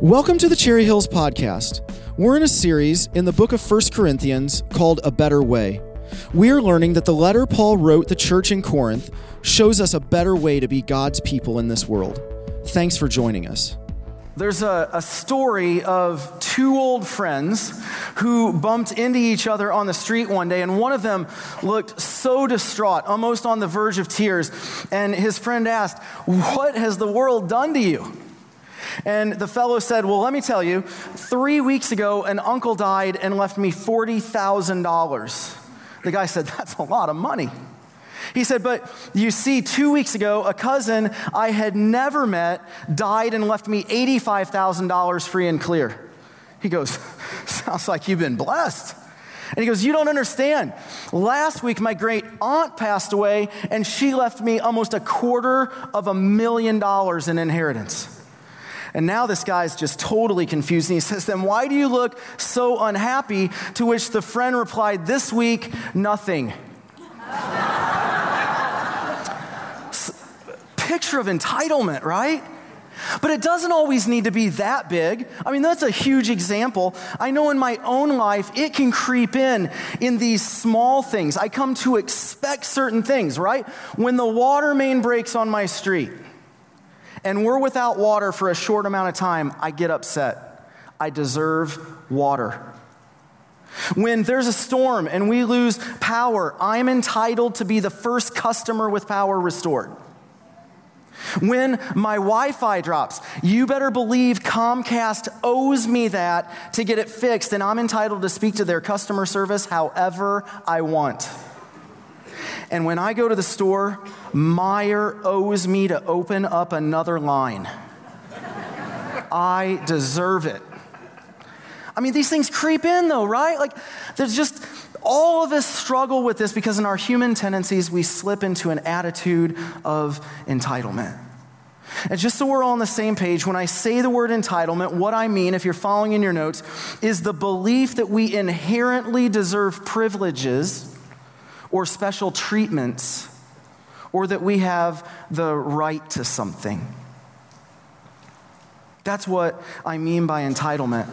Welcome to the Cherry Hills Podcast. We're in a series in the book of 1 Corinthians called A Better Way. We're learning that the letter Paul wrote the church in Corinth shows us a better way to be God's people in this world. Thanks for joining us. There's a, a, story of two old friends who bumped into each other on the street one day, and one of them looked so distraught, almost on the verge of tears. And his friend asked, What has the world done to you? And the fellow said, Well, let me tell you, three weeks ago, an uncle died and left me $40,000. The guy said, That's a lot of money. He said, But you see, two weeks ago, a cousin I had never met died and left me $85,000 free and clear. He goes, Sounds like you've been blessed. And he goes, You don't understand. Last week, my great aunt passed away, and she left me almost a quarter of a million dollars in inheritance. And now this guy's just totally confused. And he says, Then why do you look so unhappy? To which the friend replied, This week, nothing. Picture of entitlement, right? But it doesn't always need to be that big. I mean, that's a huge example. I know in my own life, it can creep in in these small things. I come to expect certain things, right? When the water main breaks on my street, and we're without water for a short amount of time, I get upset. I deserve water. When there's a storm and we lose power, I'm entitled to be the first customer with power restored. When my Wi Fi drops, you better believe Comcast owes me that to get it fixed, and I'm entitled to speak to their customer service however I want. And when I go to the store, Meijer owes me to open up another line. I deserve it. I mean, these things creep in though, right? Like, there's just all of us struggle with this because in our human tendencies, we slip into an attitude of entitlement. And just so we're all on the same page, when I say the word entitlement, what I mean, if you're following in your notes, is the belief that we inherently deserve privileges or special treatments or that we have the right to something. That's what I mean by entitlement.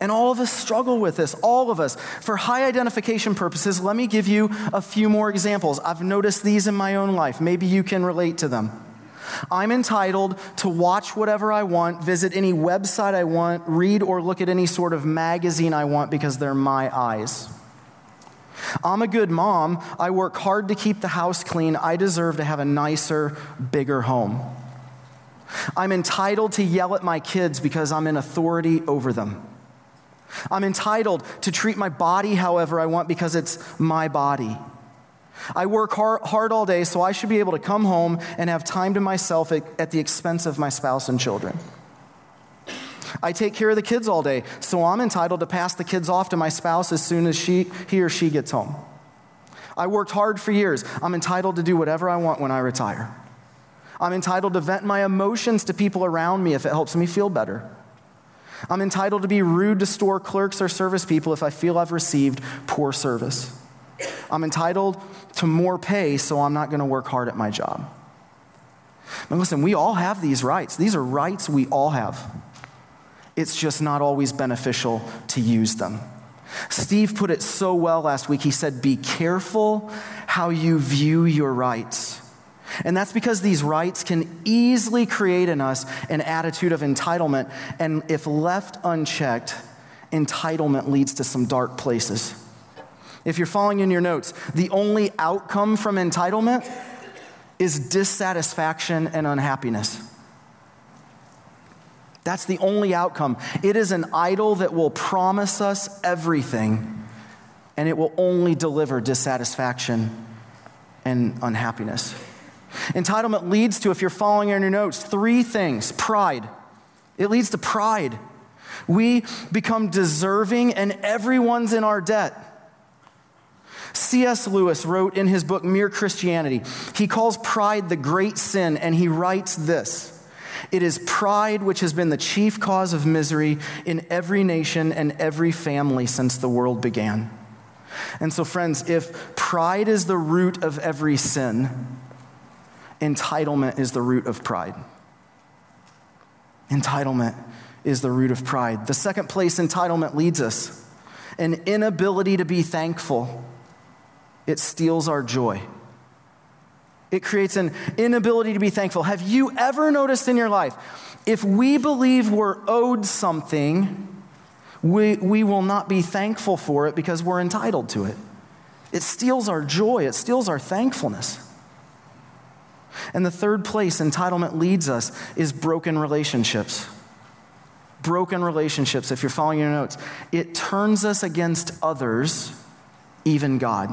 And all of us struggle with this, all of us. For high identification purposes, let me give you a few more examples. I've noticed these in my own life. Maybe you can relate to them. I'm entitled to watch whatever I want, visit any website I want, read or look at any sort of magazine I want because they're my eyes. I'm a good mom. I work hard to keep the house clean. I deserve to have a nicer, bigger home. I'm entitled to yell at my kids because I'm in authority over them. I'm entitled to treat my body however I want because it's my body. I work hard, hard all day, so I should be able to come home and have time to myself at, at the expense of my spouse and children. I take care of the kids all day, so I'm entitled to pass the kids off to my spouse as soon as she, he or she gets home. I worked hard for years. I'm entitled to do whatever I want when I retire. I'm entitled to vent my emotions to people around me if it helps me feel better. I'm entitled to be rude to store clerks or service people if I feel I've received poor service. I'm entitled to more pay, so I'm not going to work hard at my job. But listen, we all have these rights. These are rights we all have. It's just not always beneficial to use them. Steve put it so well last week. He said, Be careful how you view your rights. And that's because these rights can easily create in us an attitude of entitlement. And if left unchecked, entitlement leads to some dark places. If you're following in your notes, the only outcome from entitlement is dissatisfaction and unhappiness. That's the only outcome. It is an idol that will promise us everything, and it will only deliver dissatisfaction and unhappiness. Entitlement leads to, if you're following in your notes, three things pride. It leads to pride. We become deserving, and everyone's in our debt. C.S. Lewis wrote in his book, Mere Christianity, he calls pride the great sin, and he writes this it is pride which has been the chief cause of misery in every nation and every family since the world began. And so, friends, if pride is the root of every sin, entitlement is the root of pride. Entitlement is the root of pride. The second place entitlement leads us an inability to be thankful. It steals our joy. It creates an inability to be thankful. Have you ever noticed in your life, if we believe we're owed something, we, we will not be thankful for it because we're entitled to it. It steals our joy, it steals our thankfulness. And the third place entitlement leads us is broken relationships. Broken relationships, if you're following your notes, it turns us against others, even God.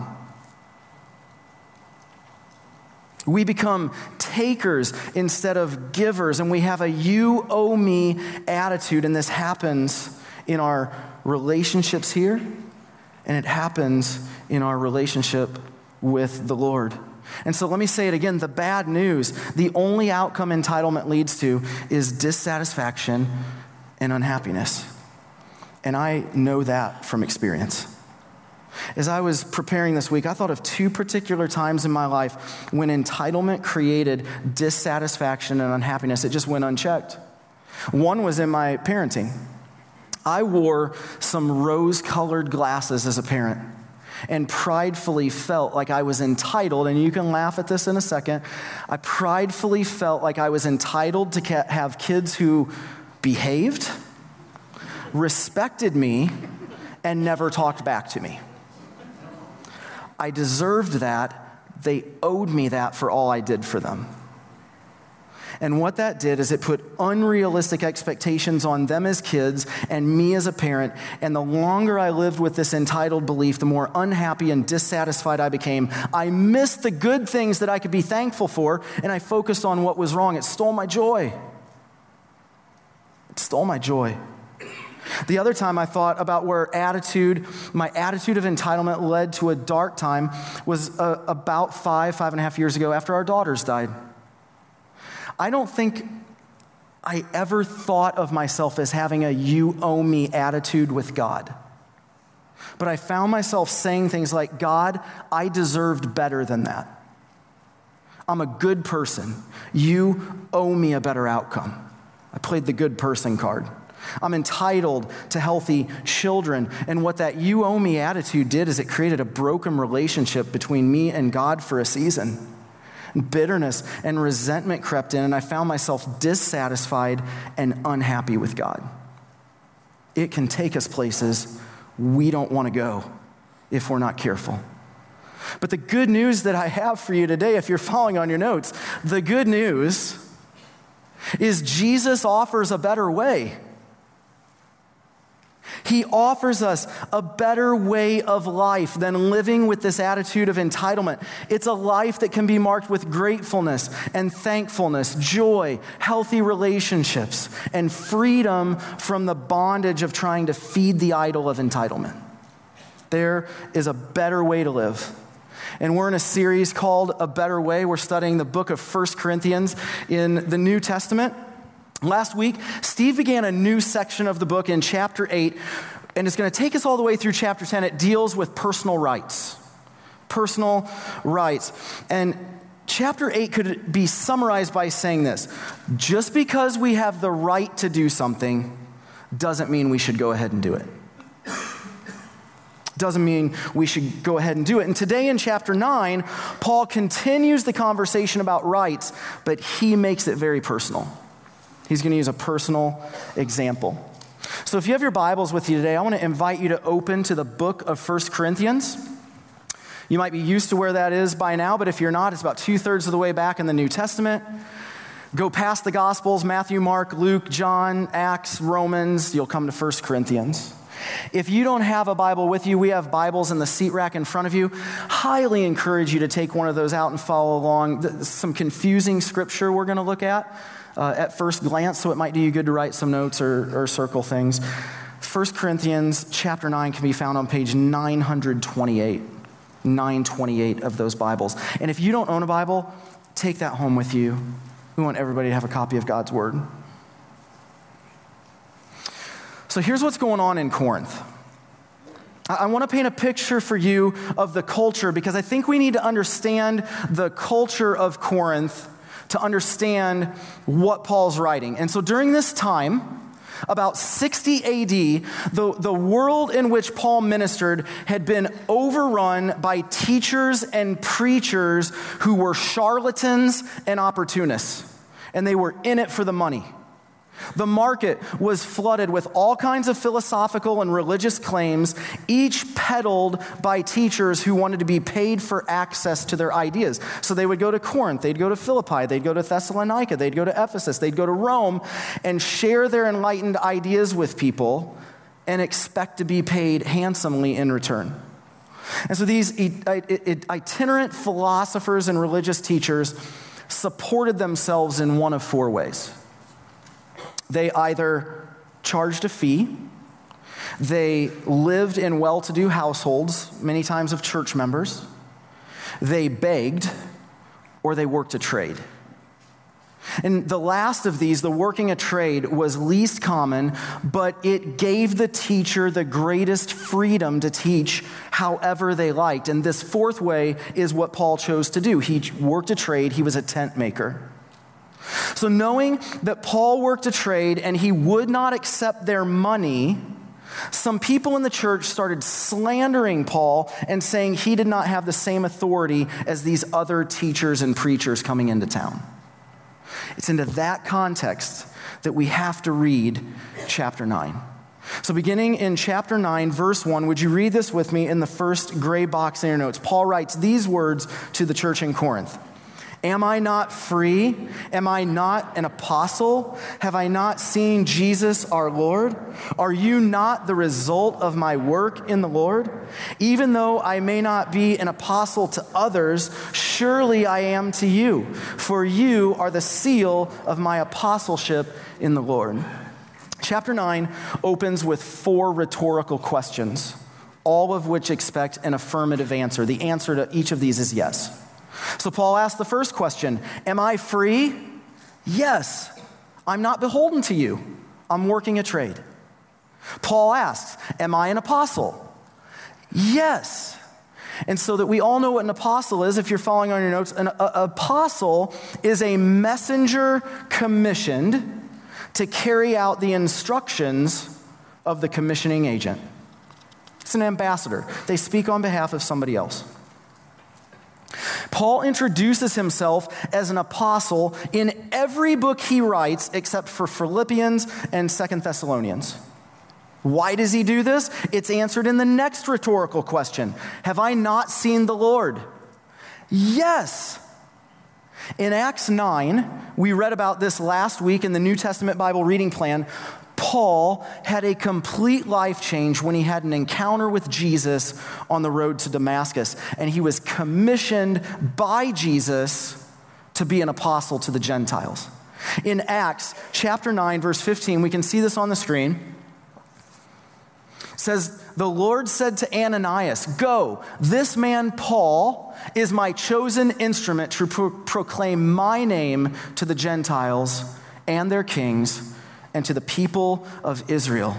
We become takers instead of givers, and we have a you owe me attitude, and this happens in our relationships here, and it happens in our relationship with the Lord. And so let me say it again the bad news, the only outcome entitlement leads to is dissatisfaction and unhappiness. And I know that from experience. As I was preparing this week, I thought of two particular times in my life when entitlement created dissatisfaction and unhappiness. It just went unchecked. One was in my parenting. I wore some rose colored glasses as a parent and pridefully felt like I was entitled, and you can laugh at this in a second. I pridefully felt like I was entitled to have kids who behaved, respected me, and never talked back to me. I deserved that. They owed me that for all I did for them. And what that did is it put unrealistic expectations on them as kids and me as a parent. And the longer I lived with this entitled belief, the more unhappy and dissatisfied I became. I missed the good things that I could be thankful for, and I focused on what was wrong. It stole my joy. It stole my joy. The other time I thought about where attitude, my attitude of entitlement led to a dark time was uh, about five, five and a half years ago after our daughters died. I don't think I ever thought of myself as having a you owe me attitude with God. But I found myself saying things like, God, I deserved better than that. I'm a good person. You owe me a better outcome. I played the good person card. I'm entitled to healthy children. And what that you owe me attitude did is it created a broken relationship between me and God for a season bitterness and resentment crept in, and I found myself dissatisfied and unhappy with God. It can take us places we don't want to go if we're not careful. But the good news that I have for you today, if you're following on your notes, the good news is Jesus offers a better way. He offers us a better way of life than living with this attitude of entitlement. It's a life that can be marked with gratefulness and thankfulness, joy, healthy relationships, and freedom from the bondage of trying to feed the idol of entitlement. There is a better way to live. And we're in a series called A Better Way. We're studying the book of First Corinthians in the New Testament. Last week, Steve began a new section of the book in chapter 8, and it's going to take us all the way through chapter 10. It deals with personal rights. Personal rights. And chapter 8 could be summarized by saying this just because we have the right to do something doesn't mean we should go ahead and do it. Doesn't mean we should go ahead and do it. And today in chapter 9, Paul continues the conversation about rights, but he makes it very personal. He's going to use a personal example. So if you have your Bibles with you today, I want to invite you to open to the book of First Corinthians. You might be used to where that is by now, but if you're not, it's about two thirds of the way back in the New Testament. Go past the Gospels Matthew, Mark, Luke, John, Acts, Romans, you'll come to First Corinthians. If you don't have a Bible with you, we have Bibles in the seat rack in front of you. Highly encourage you to take one of those out and follow along. Some confusing scripture we're going to look at uh, at first glance, so it might do you good to write some notes or, or circle things. 1 Corinthians chapter 9 can be found on page 928. 928 of those Bibles. And if you don't own a Bible, take that home with you. We want everybody to have a copy of God's Word. So here's what's going on in Corinth. I want to paint a picture for you of the culture because I think we need to understand the culture of Corinth to understand what Paul's writing. And so during this time, about 60 AD, the, the world in which Paul ministered had been overrun by teachers and preachers who were charlatans and opportunists, and they were in it for the money. The market was flooded with all kinds of philosophical and religious claims, each peddled by teachers who wanted to be paid for access to their ideas. So they would go to Corinth, they'd go to Philippi, they'd go to Thessalonica, they'd go to Ephesus, they'd go to Rome and share their enlightened ideas with people and expect to be paid handsomely in return. And so these itinerant philosophers and religious teachers supported themselves in one of four ways. They either charged a fee, they lived in well to do households, many times of church members, they begged, or they worked a trade. And the last of these, the working a trade, was least common, but it gave the teacher the greatest freedom to teach however they liked. And this fourth way is what Paul chose to do. He worked a trade, he was a tent maker. So, knowing that Paul worked a trade and he would not accept their money, some people in the church started slandering Paul and saying he did not have the same authority as these other teachers and preachers coming into town. It's into that context that we have to read chapter 9. So, beginning in chapter 9, verse 1, would you read this with me in the first gray box in your notes? Paul writes these words to the church in Corinth. Am I not free? Am I not an apostle? Have I not seen Jesus our Lord? Are you not the result of my work in the Lord? Even though I may not be an apostle to others, surely I am to you, for you are the seal of my apostleship in the Lord. Chapter 9 opens with four rhetorical questions, all of which expect an affirmative answer. The answer to each of these is yes. So Paul asked the first question Am I free? Yes. I'm not beholden to you. I'm working a trade. Paul asks, Am I an apostle? Yes. And so that we all know what an apostle is, if you're following on your notes, an a, apostle is a messenger commissioned to carry out the instructions of the commissioning agent. It's an ambassador, they speak on behalf of somebody else. Paul introduces himself as an apostle in every book he writes except for Philippians and Second Thessalonians. Why does he do this? It's answered in the next rhetorical question Have I not seen the Lord? Yes. In Acts 9, we read about this last week in the New Testament Bible reading plan. Paul had a complete life change when he had an encounter with Jesus on the road to Damascus, and he was commissioned by Jesus to be an apostle to the Gentiles. In Acts chapter 9, verse 15, we can see this on the screen. Says, The Lord said to Ananias, Go, this man Paul is my chosen instrument to pro- proclaim my name to the Gentiles and their kings and to the people of Israel.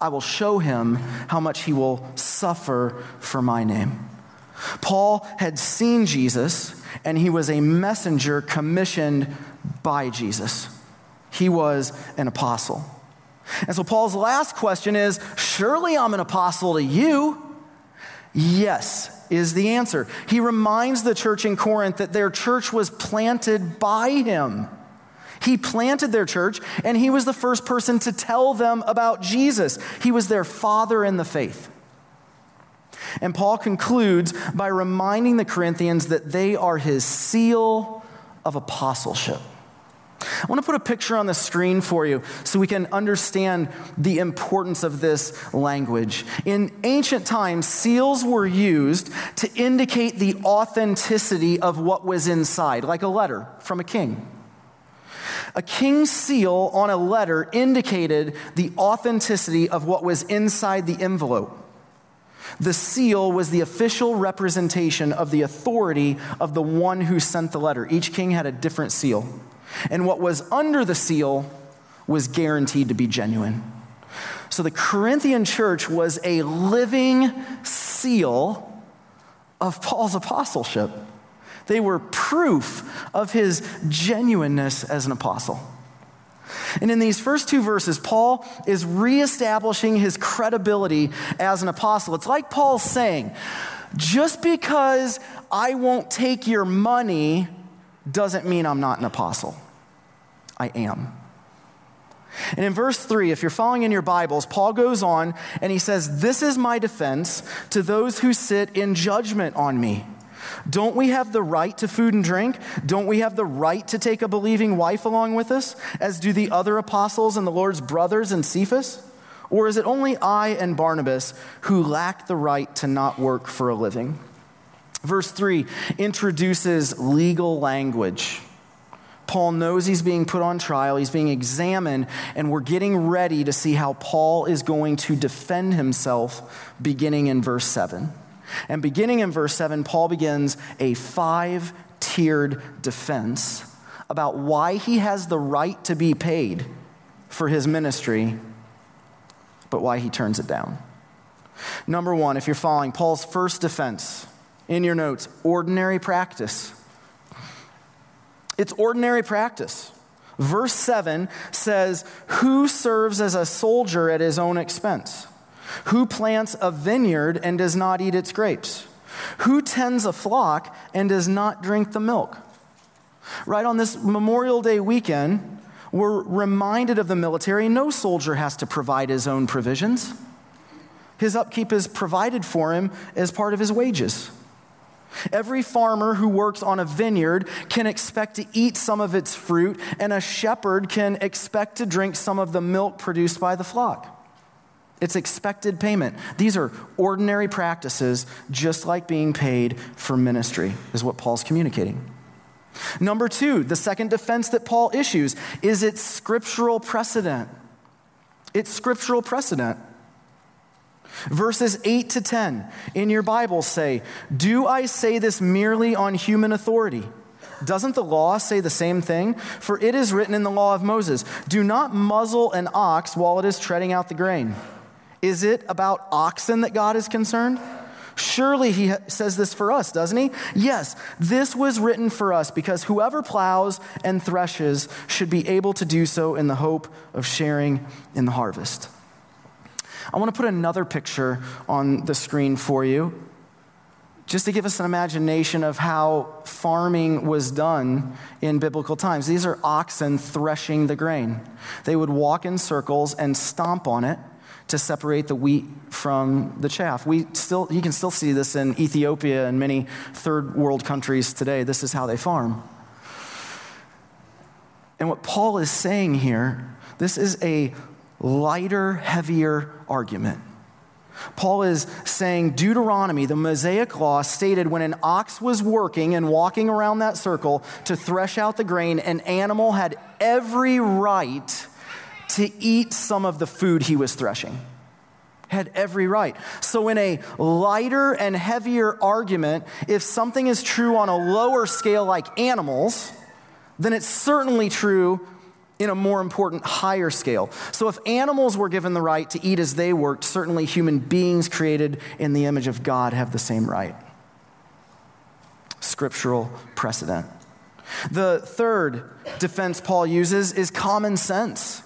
I will show him how much he will suffer for my name. Paul had seen Jesus, and he was a messenger commissioned by Jesus. He was an apostle. And so, Paul's last question is Surely I'm an apostle to you. Yes, is the answer. He reminds the church in Corinth that their church was planted by him. He planted their church, and he was the first person to tell them about Jesus. He was their father in the faith. And Paul concludes by reminding the Corinthians that they are his seal of apostleship. I want to put a picture on the screen for you so we can understand the importance of this language. In ancient times, seals were used to indicate the authenticity of what was inside, like a letter from a king. A king's seal on a letter indicated the authenticity of what was inside the envelope. The seal was the official representation of the authority of the one who sent the letter. Each king had a different seal. And what was under the seal was guaranteed to be genuine. So the Corinthian church was a living seal of Paul's apostleship. They were proof of his genuineness as an apostle. And in these first two verses, Paul is reestablishing his credibility as an apostle. It's like Paul saying, just because I won't take your money doesn't mean I'm not an apostle. I am. And in verse 3, if you're following in your Bibles, Paul goes on and he says, This is my defense to those who sit in judgment on me. Don't we have the right to food and drink? Don't we have the right to take a believing wife along with us, as do the other apostles and the Lord's brothers and Cephas? Or is it only I and Barnabas who lack the right to not work for a living? Verse 3 introduces legal language. Paul knows he's being put on trial, he's being examined, and we're getting ready to see how Paul is going to defend himself beginning in verse 7. And beginning in verse 7, Paul begins a five tiered defense about why he has the right to be paid for his ministry, but why he turns it down. Number one, if you're following, Paul's first defense in your notes ordinary practice. It's ordinary practice. Verse 7 says, Who serves as a soldier at his own expense? Who plants a vineyard and does not eat its grapes? Who tends a flock and does not drink the milk? Right on this Memorial Day weekend, we're reminded of the military. No soldier has to provide his own provisions, his upkeep is provided for him as part of his wages. Every farmer who works on a vineyard can expect to eat some of its fruit, and a shepherd can expect to drink some of the milk produced by the flock. It's expected payment. These are ordinary practices, just like being paid for ministry, is what Paul's communicating. Number two, the second defense that Paul issues is its scriptural precedent. It's scriptural precedent. Verses 8 to 10 in your Bible say, Do I say this merely on human authority? Doesn't the law say the same thing? For it is written in the law of Moses Do not muzzle an ox while it is treading out the grain. Is it about oxen that God is concerned? Surely he says this for us, doesn't he? Yes, this was written for us because whoever plows and threshes should be able to do so in the hope of sharing in the harvest. I want to put another picture on the screen for you, just to give us an imagination of how farming was done in biblical times. These are oxen threshing the grain. They would walk in circles and stomp on it to separate the wheat from the chaff. We still, you can still see this in Ethiopia and many third world countries today. This is how they farm. And what Paul is saying here, this is a lighter, heavier argument. Paul is saying Deuteronomy, the Mosaic law, stated when an ox was working and walking around that circle to thresh out the grain, an animal had every right to eat some of the food he was threshing. Had every right. So, in a lighter and heavier argument, if something is true on a lower scale like animals, then it's certainly true in a more important, higher scale. So, if animals were given the right to eat as they worked, certainly human beings created in the image of God have the same right. Scriptural precedent. The third defense Paul uses is common sense.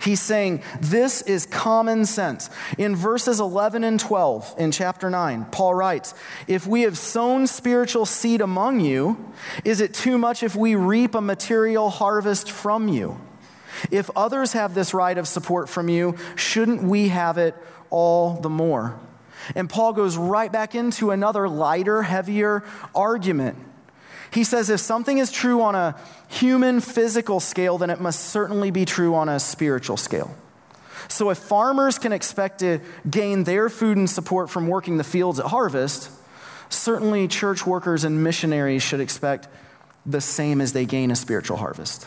He's saying this is common sense. In verses 11 and 12 in chapter 9, Paul writes, If we have sown spiritual seed among you, is it too much if we reap a material harvest from you? If others have this right of support from you, shouldn't we have it all the more? And Paul goes right back into another lighter, heavier argument. He says if something is true on a human physical scale, then it must certainly be true on a spiritual scale. So if farmers can expect to gain their food and support from working the fields at harvest, certainly church workers and missionaries should expect the same as they gain a spiritual harvest.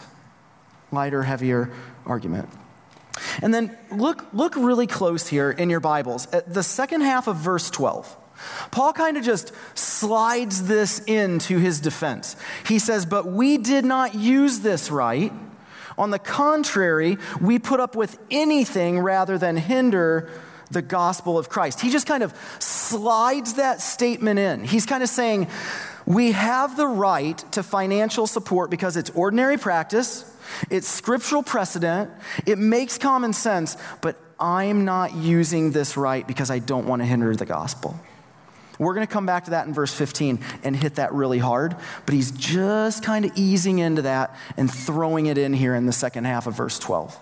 Lighter, heavier argument. And then look, look really close here in your Bibles at the second half of verse 12. Paul kind of just slides this into his defense. He says, But we did not use this right. On the contrary, we put up with anything rather than hinder the gospel of Christ. He just kind of slides that statement in. He's kind of saying, We have the right to financial support because it's ordinary practice, it's scriptural precedent, it makes common sense, but I'm not using this right because I don't want to hinder the gospel. We're going to come back to that in verse 15 and hit that really hard, but he's just kind of easing into that and throwing it in here in the second half of verse 12.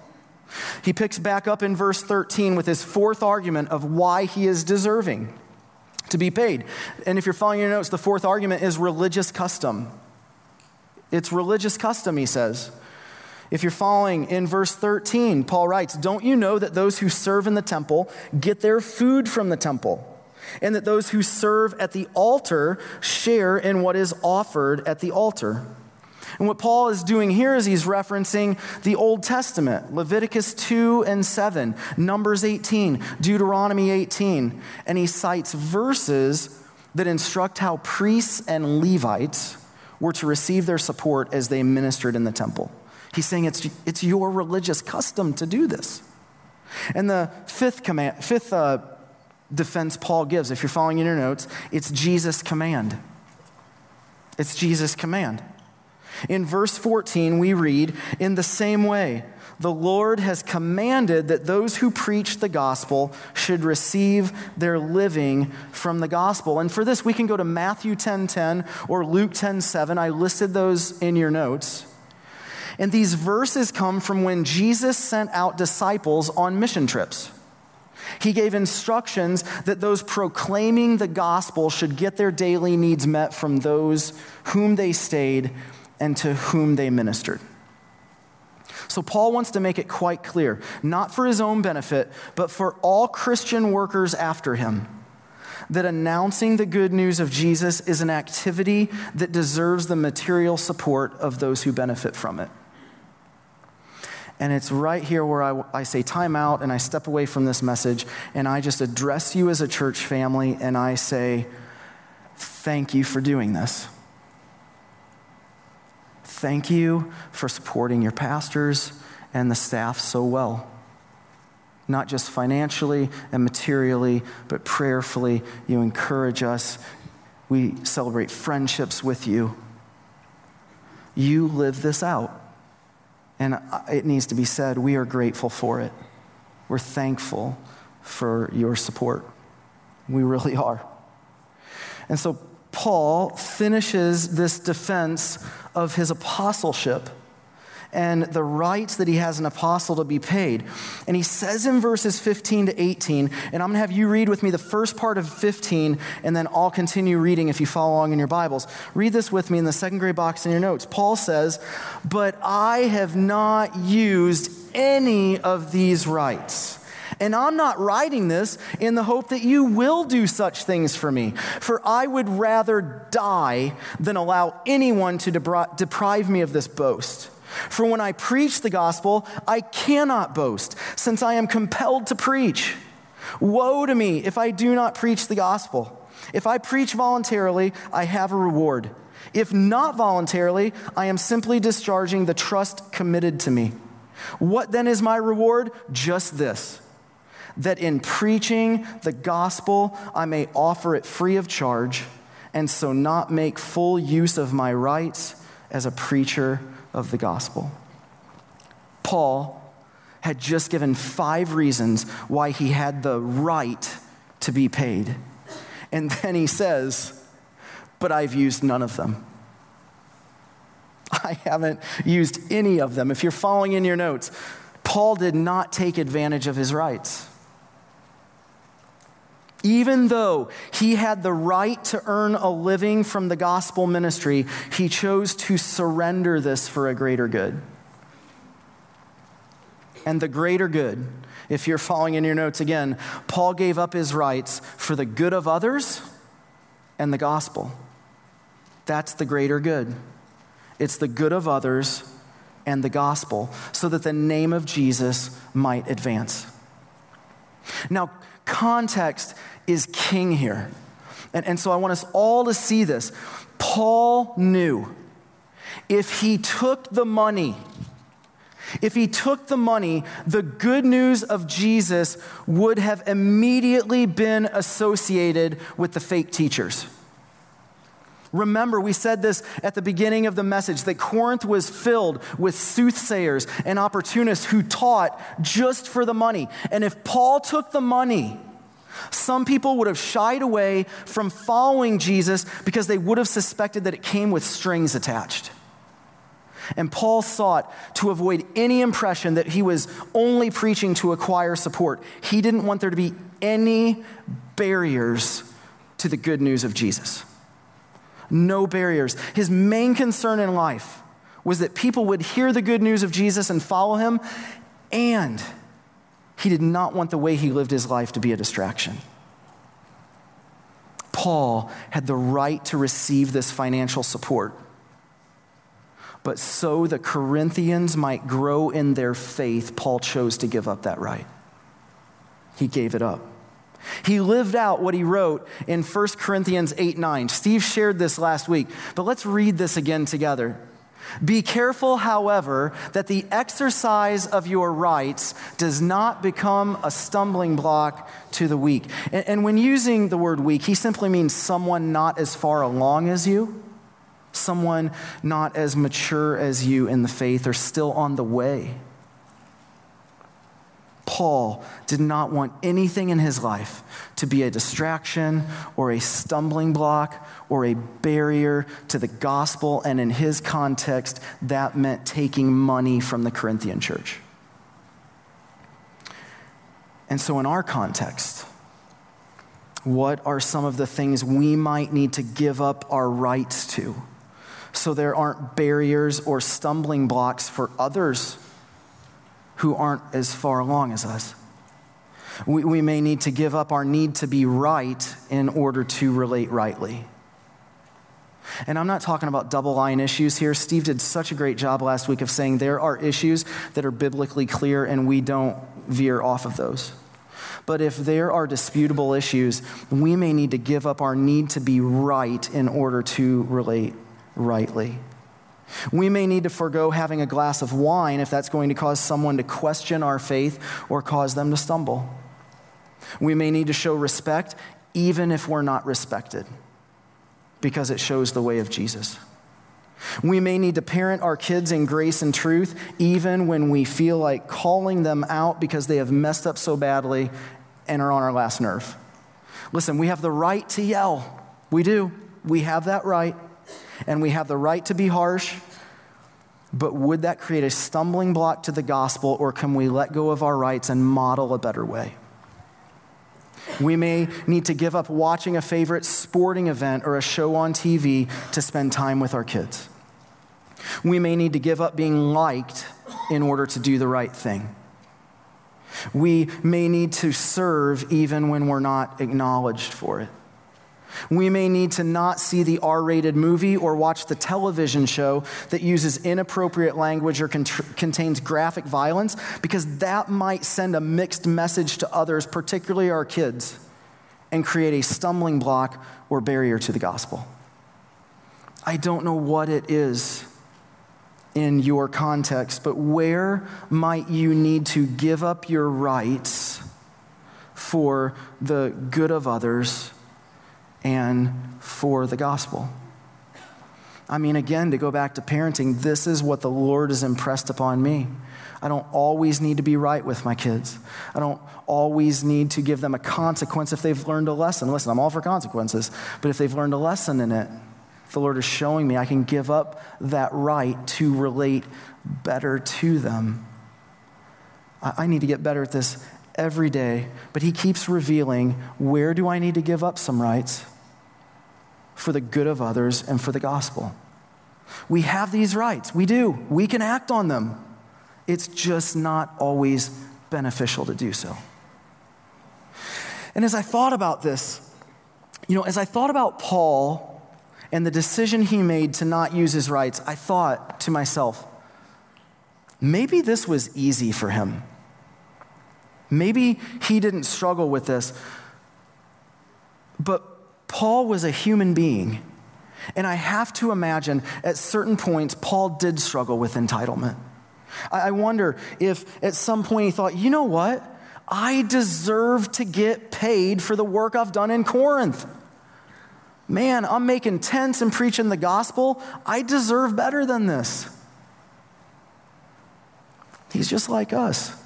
He picks back up in verse 13 with his fourth argument of why he is deserving to be paid. And if you're following your notes, the fourth argument is religious custom. It's religious custom, he says. If you're following in verse 13, Paul writes, Don't you know that those who serve in the temple get their food from the temple? And that those who serve at the altar share in what is offered at the altar? And what Paul is doing here is he's referencing the Old Testament, Leviticus 2 and 7, Numbers 18, Deuteronomy 18. And he cites verses that instruct how priests and Levites were to receive their support as they ministered in the temple. He's saying it's, it's your religious custom to do this. And the fifth, command, fifth uh, defense Paul gives, if you're following in your notes, it's Jesus' command. It's Jesus' command. In verse 14, we read, In the same way, the Lord has commanded that those who preach the gospel should receive their living from the gospel. And for this, we can go to Matthew 10 10 or Luke 10 7. I listed those in your notes. And these verses come from when Jesus sent out disciples on mission trips. He gave instructions that those proclaiming the gospel should get their daily needs met from those whom they stayed and to whom they ministered. So, Paul wants to make it quite clear, not for his own benefit, but for all Christian workers after him, that announcing the good news of Jesus is an activity that deserves the material support of those who benefit from it. And it's right here where I, I, say time out and I step away from this message and I just address you as a church family and I say, thank you for doing this. Thank you for supporting your pastors and the staff so well. Not just financially and materially, but prayerfully. You encourage us. We celebrate friendships with you. You live this out. And it needs to be said, we are grateful for it. We're thankful for your support. We really are. And so Paul finishes this defense of his apostleship and the rights that he has an apostle to be paid. And he says in verses 15 to 18, and I'm going to have you read with me the first part of 15, and then I'll continue reading if you follow along in your Bibles. Read this with me in the second grade box in your notes. Paul says, But I have not used any of these rights and I'm not writing this in the hope that you will do such things for me. For I would rather die than allow anyone to deprive me of this boast. For when I preach the gospel, I cannot boast, since I am compelled to preach. Woe to me if I do not preach the gospel. If I preach voluntarily, I have a reward. If not voluntarily, I am simply discharging the trust committed to me. What then is my reward? Just this that in preaching the gospel I may offer it free of charge, and so not make full use of my rights as a preacher of the gospel. Paul had just given five reasons why he had the right to be paid. And then he says, But I've used none of them. I haven't used any of them. If you're following in your notes, Paul did not take advantage of his rights. Even though he had the right to earn a living from the gospel ministry, he chose to surrender this for a greater good. And the greater good, if you're following in your notes again, Paul gave up his rights for the good of others and the gospel. That's the greater good. It's the good of others and the gospel so that the name of Jesus might advance. Now, context is king here. And, and so I want us all to see this. Paul knew if he took the money, if he took the money, the good news of Jesus would have immediately been associated with the fake teachers. Remember, we said this at the beginning of the message that Corinth was filled with soothsayers and opportunists who taught just for the money. And if Paul took the money, some people would have shied away from following Jesus because they would have suspected that it came with strings attached. And Paul sought to avoid any impression that he was only preaching to acquire support. He didn't want there to be any barriers to the good news of Jesus no barriers. His main concern in life was that people would hear the good news of Jesus and follow him, and he did not want the way he lived his life to be a distraction. Paul had the right to receive this financial support. But so the Corinthians might grow in their faith, Paul chose to give up that right. He gave it up. He lived out what he wrote in 1 Corinthians 8 9. Steve shared this last week, but let's read this again together. Be careful, however, that the exercise of your rights does not become a stumbling block to the weak. And, and, when using the word weak, he simply means someone not as far along as you, someone not as mature as you in the faith, or still on the way. Paul did not want anything in his life to be a distraction or a stumbling block or a barrier to the gospel. And in his context, that meant taking money from the Corinthian church. And so, in our context, what are some of the things we might need to give up our rights to so there aren't barriers or stumbling blocks for others who aren't as far along as us. We, we may need to give up our need to be right in order to relate rightly. And I'm not talking about double line issues here. Steve did such a great job last week of saying there are issues that are biblically clear and we don't veer off of those. But if there are disputable issues, we may need to give up our need to be right in order to relate rightly. We may need to forego having a glass of wine if that's going to cause someone to question our faith or cause them to stumble. We may need to show respect even if we're not respected because it shows the way of Jesus. We may need to parent our kids in grace and truth even when we feel like calling them out because they have messed up so badly and are on our last nerve. Listen, we have the right to yell. We do. We have that right and we have the right to be harsh, but would that create a stumbling block to the gospel, or can we let go of our rights and model a better way? We may need to give up watching a favorite sporting event or a show on TV to spend time with our kids. We may need to give up being liked in order to do the right thing. We may need to serve even when we're not acknowledged for it. We may need to not see the R rated movie or watch the television show that uses inappropriate language or contains graphic violence because that might send a mixed message to others, particularly our kids, and create a stumbling block or barrier to the gospel. I don't know what it is in your context, but where might you need to give up your rights for the good of others? And for the gospel. I mean, again, to go back to parenting, this is what the Lord has impressed upon me. I don't always need to be right with my kids. I don't always need to give them a consequence if they've learned a lesson. Listen, I'm all for consequences, but if they've learned a lesson in it, the Lord is showing me I can give up that right to relate better to them. I, need to get better at this every day, but He keeps revealing where do I need to give up some rights? For the good of others and for the gospel. We have these rights. We do. We can act on them. It's just not always beneficial to do so. And as I thought about this, you know, as I thought about Paul and the decision he made to not use his rights, I thought to myself, maybe this was easy for him. Maybe he didn't struggle with this. But Paul was a human being. And I have to imagine at certain points, Paul did struggle with entitlement. I wonder if at some point he thought, you know what? I deserve to get paid for the work I've done in Corinth. man, I'm making tents and preaching the gospel. I deserve better than this. He's just like us.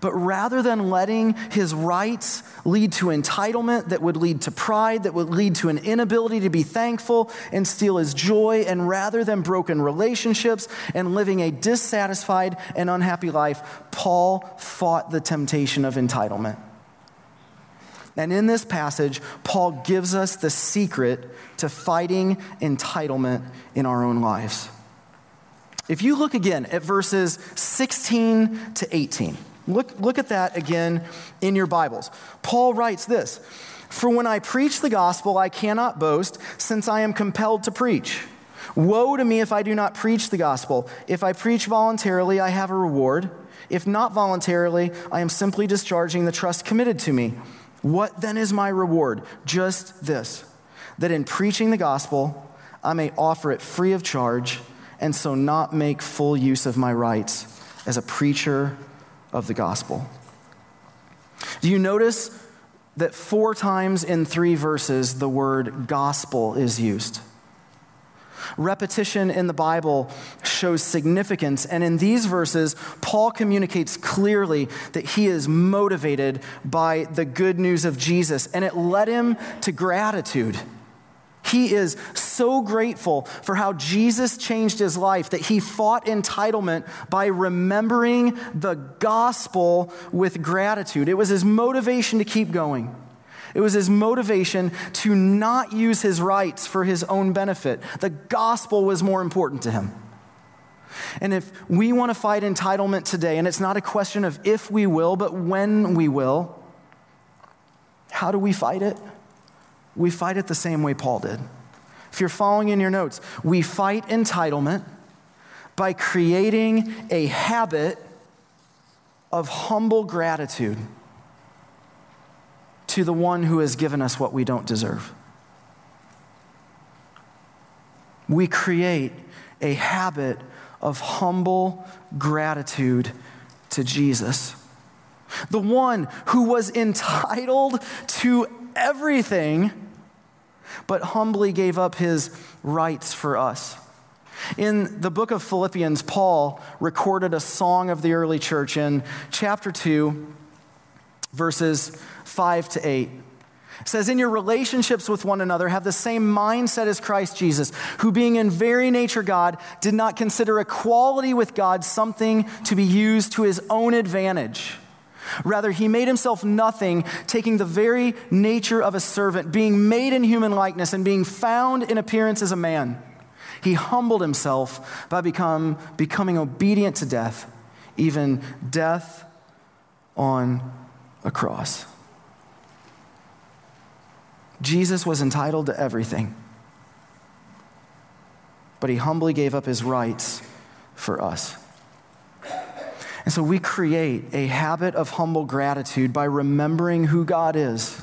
But rather than letting his rights lead to entitlement that would lead to pride, that would lead to an inability to be thankful and steal his joy, and rather than broken relationships and living a dissatisfied and unhappy life, Paul fought the temptation of entitlement. And in this passage, Paul gives us the secret to fighting entitlement in our own lives. If you look again at verses 16 to 18, Look, look at that again in your Bibles. Paul writes this For when I preach the gospel, I cannot boast, since I am compelled to preach. Woe to me if I do not preach the gospel. If I preach voluntarily, I have a reward. If not voluntarily, I am simply discharging the trust committed to me. What then is my reward? Just this that in preaching the gospel, I may offer it free of charge, and so not make full use of my rights as a preacher of the gospel. Do you notice that four times in three verses the word gospel is used? Repetition in the Bible shows significance, and in these verses, Paul communicates clearly that he is motivated by the good news of Jesus, and it led him to gratitude. He is so grateful for how Jesus changed his life that he fought entitlement by remembering the gospel with gratitude. It was his motivation to keep going. It was his motivation to not use his rights for his own benefit. The gospel was more important to him. And if we want to fight entitlement today, and it's not a question of if we will, but when we will, how do we fight it? We fight it the same way Paul did. If you're following in your notes, we fight entitlement by creating a habit of humble gratitude to the one who has given us what we don't deserve. We create a habit of humble gratitude to Jesus, the one who was entitled to everything but humbly gave up his rights for us. In the book of Philippians, Paul recorded a song of the early church in chapter 2, verses 5 to 8. It says, In your relationships with one another, have the same mindset as Christ Jesus, who, being in very nature God, did not consider equality with God something to be used to his own advantage. Rather, he made himself nothing, taking the very nature of a servant, being made in human likeness, and being found in appearance as a man. He humbled himself by become, becoming obedient to death, even death on a cross. Jesus was entitled to everything, but he humbly gave up his rights for us. And so we create a habit of humble gratitude by remembering who God is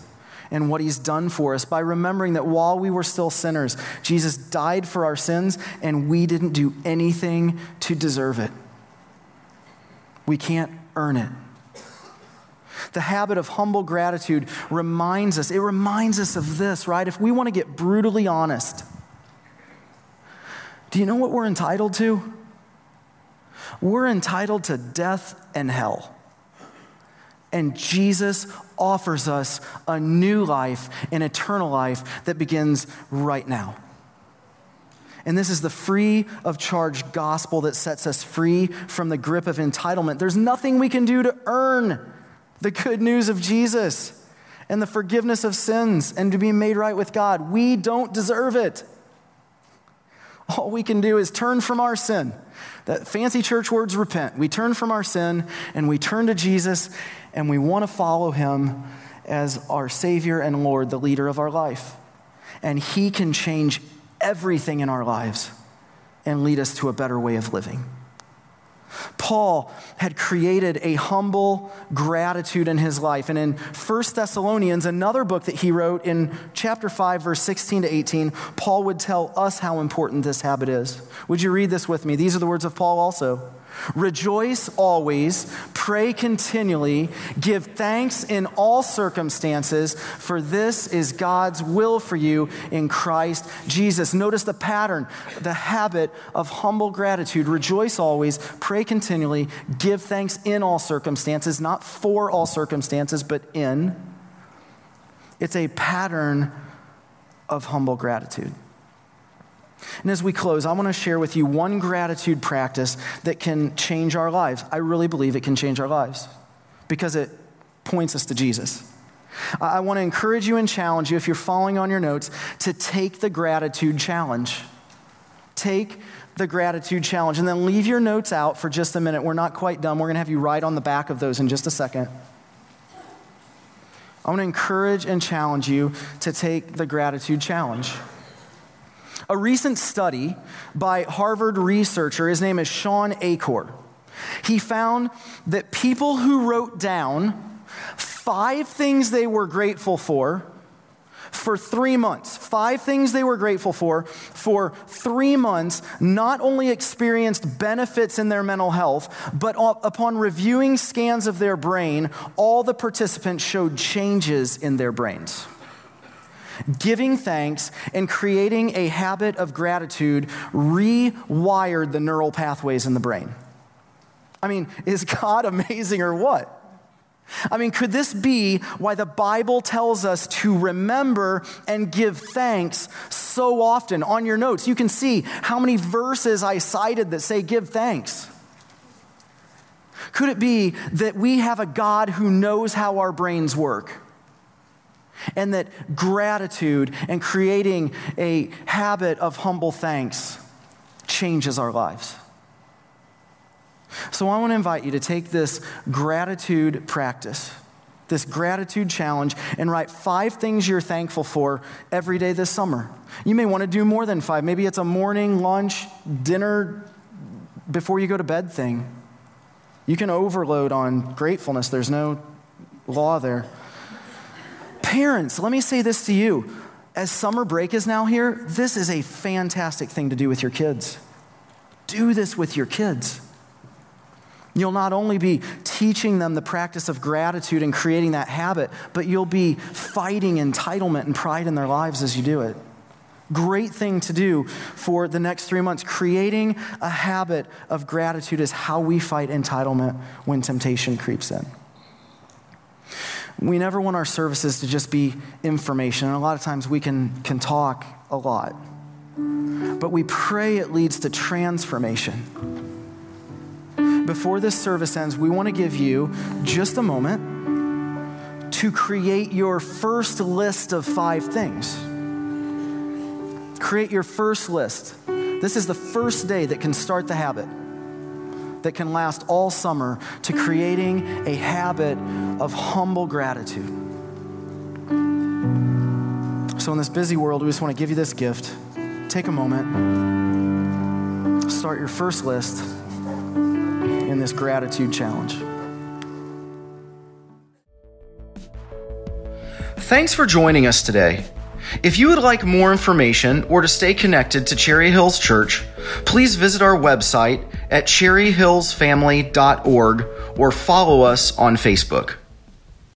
and what he's done for us, by remembering that while we were still sinners, Jesus died for our sins and we didn't do anything to deserve it. We can't earn it. The habit of humble gratitude reminds us, it reminds us of this, right? If we want to get brutally honest, do you know what we're entitled to? We're entitled to death and hell. And Jesus offers us a new life, an eternal life that begins right now. And this is the free of charge gospel that sets us free from the grip of entitlement. There's nothing we can do to earn the good news of Jesus and the forgiveness of sins and to be made right with God. We don't deserve it. All we can do is turn from our sin. That fancy church words repent. We turn from our sin and we turn to Jesus and we want to follow him as our Savior and Lord, the leader of our life. And he can change everything in our lives and lead us to a better way of living. Paul had created a humble gratitude in his life. And in 1 Thessalonians, another book that he wrote in chapter 5, verse 16 to 18, Paul would tell us how important this habit is. Would you read this with me? These are the words of Paul also. Rejoice always, pray continually, give thanks in all circumstances, for this is God's will for you in Christ Jesus. Notice the pattern, the habit of humble gratitude. Rejoice always, pray continually, give thanks in all circumstances, not for all circumstances, but in. It's a pattern of humble gratitude. And as we close, I want to share with you one gratitude practice that can change our lives. I really believe it can change our lives because it points us to Jesus. I want to encourage you and challenge you, if you're following on your notes, to take the gratitude challenge. Take the gratitude challenge and then leave your notes out for just a minute. We're not quite done. We're going to have you write on the back of those in just a second. I want to encourage and challenge you to take the gratitude challenge. A recent study by Harvard researcher, his name is Shawn Achor, he found that people who wrote down five things they were grateful for for three months, five things they were grateful for, for three months, not only experienced benefits in their mental health, but upon reviewing scans of their brain, all the participants showed changes in their brains. Giving thanks and creating a habit of gratitude rewired the neural pathways in the brain. I mean, is God amazing or what? I mean, could this be why the Bible tells us to remember and give thanks so often? On your notes, you can see how many verses I cited that say give thanks. Could it be that we have a God who knows how our brains work? And that gratitude and creating a habit of humble thanks changes our lives. So I want to invite you to take this gratitude practice, this gratitude challenge, and write five things you're thankful for every day this summer. You may want to do more than five. Maybe it's a morning, lunch, dinner, before you go to bed thing. You can overload on gratefulness, there's no law there. Parents, let me say this to you. As summer break is now here, this is a fantastic thing to do with your kids. Do this with your kids. You'll not only be teaching them the practice of gratitude and creating that habit, but you'll be fighting entitlement and pride in their lives as you do it. Great thing to do for the next three months. Creating a habit of gratitude is how we fight entitlement when temptation creeps in. We never want our services to just be information. And a lot of times we can, can talk a lot. But we pray it leads to transformation. Before this service ends, we want to give you just a moment to create your first list of five things. Create your first list. This is the first day that can start the habit that can last all summer to creating a habit of humble gratitude. So, in this busy world, we just want to give you this gift. Take a moment, start your first list in this gratitude challenge. Thanks for joining us today. If you would like more information or to stay connected to Cherry Hills Church, please visit our website at cherryhillsfamily.org or follow us on Facebook.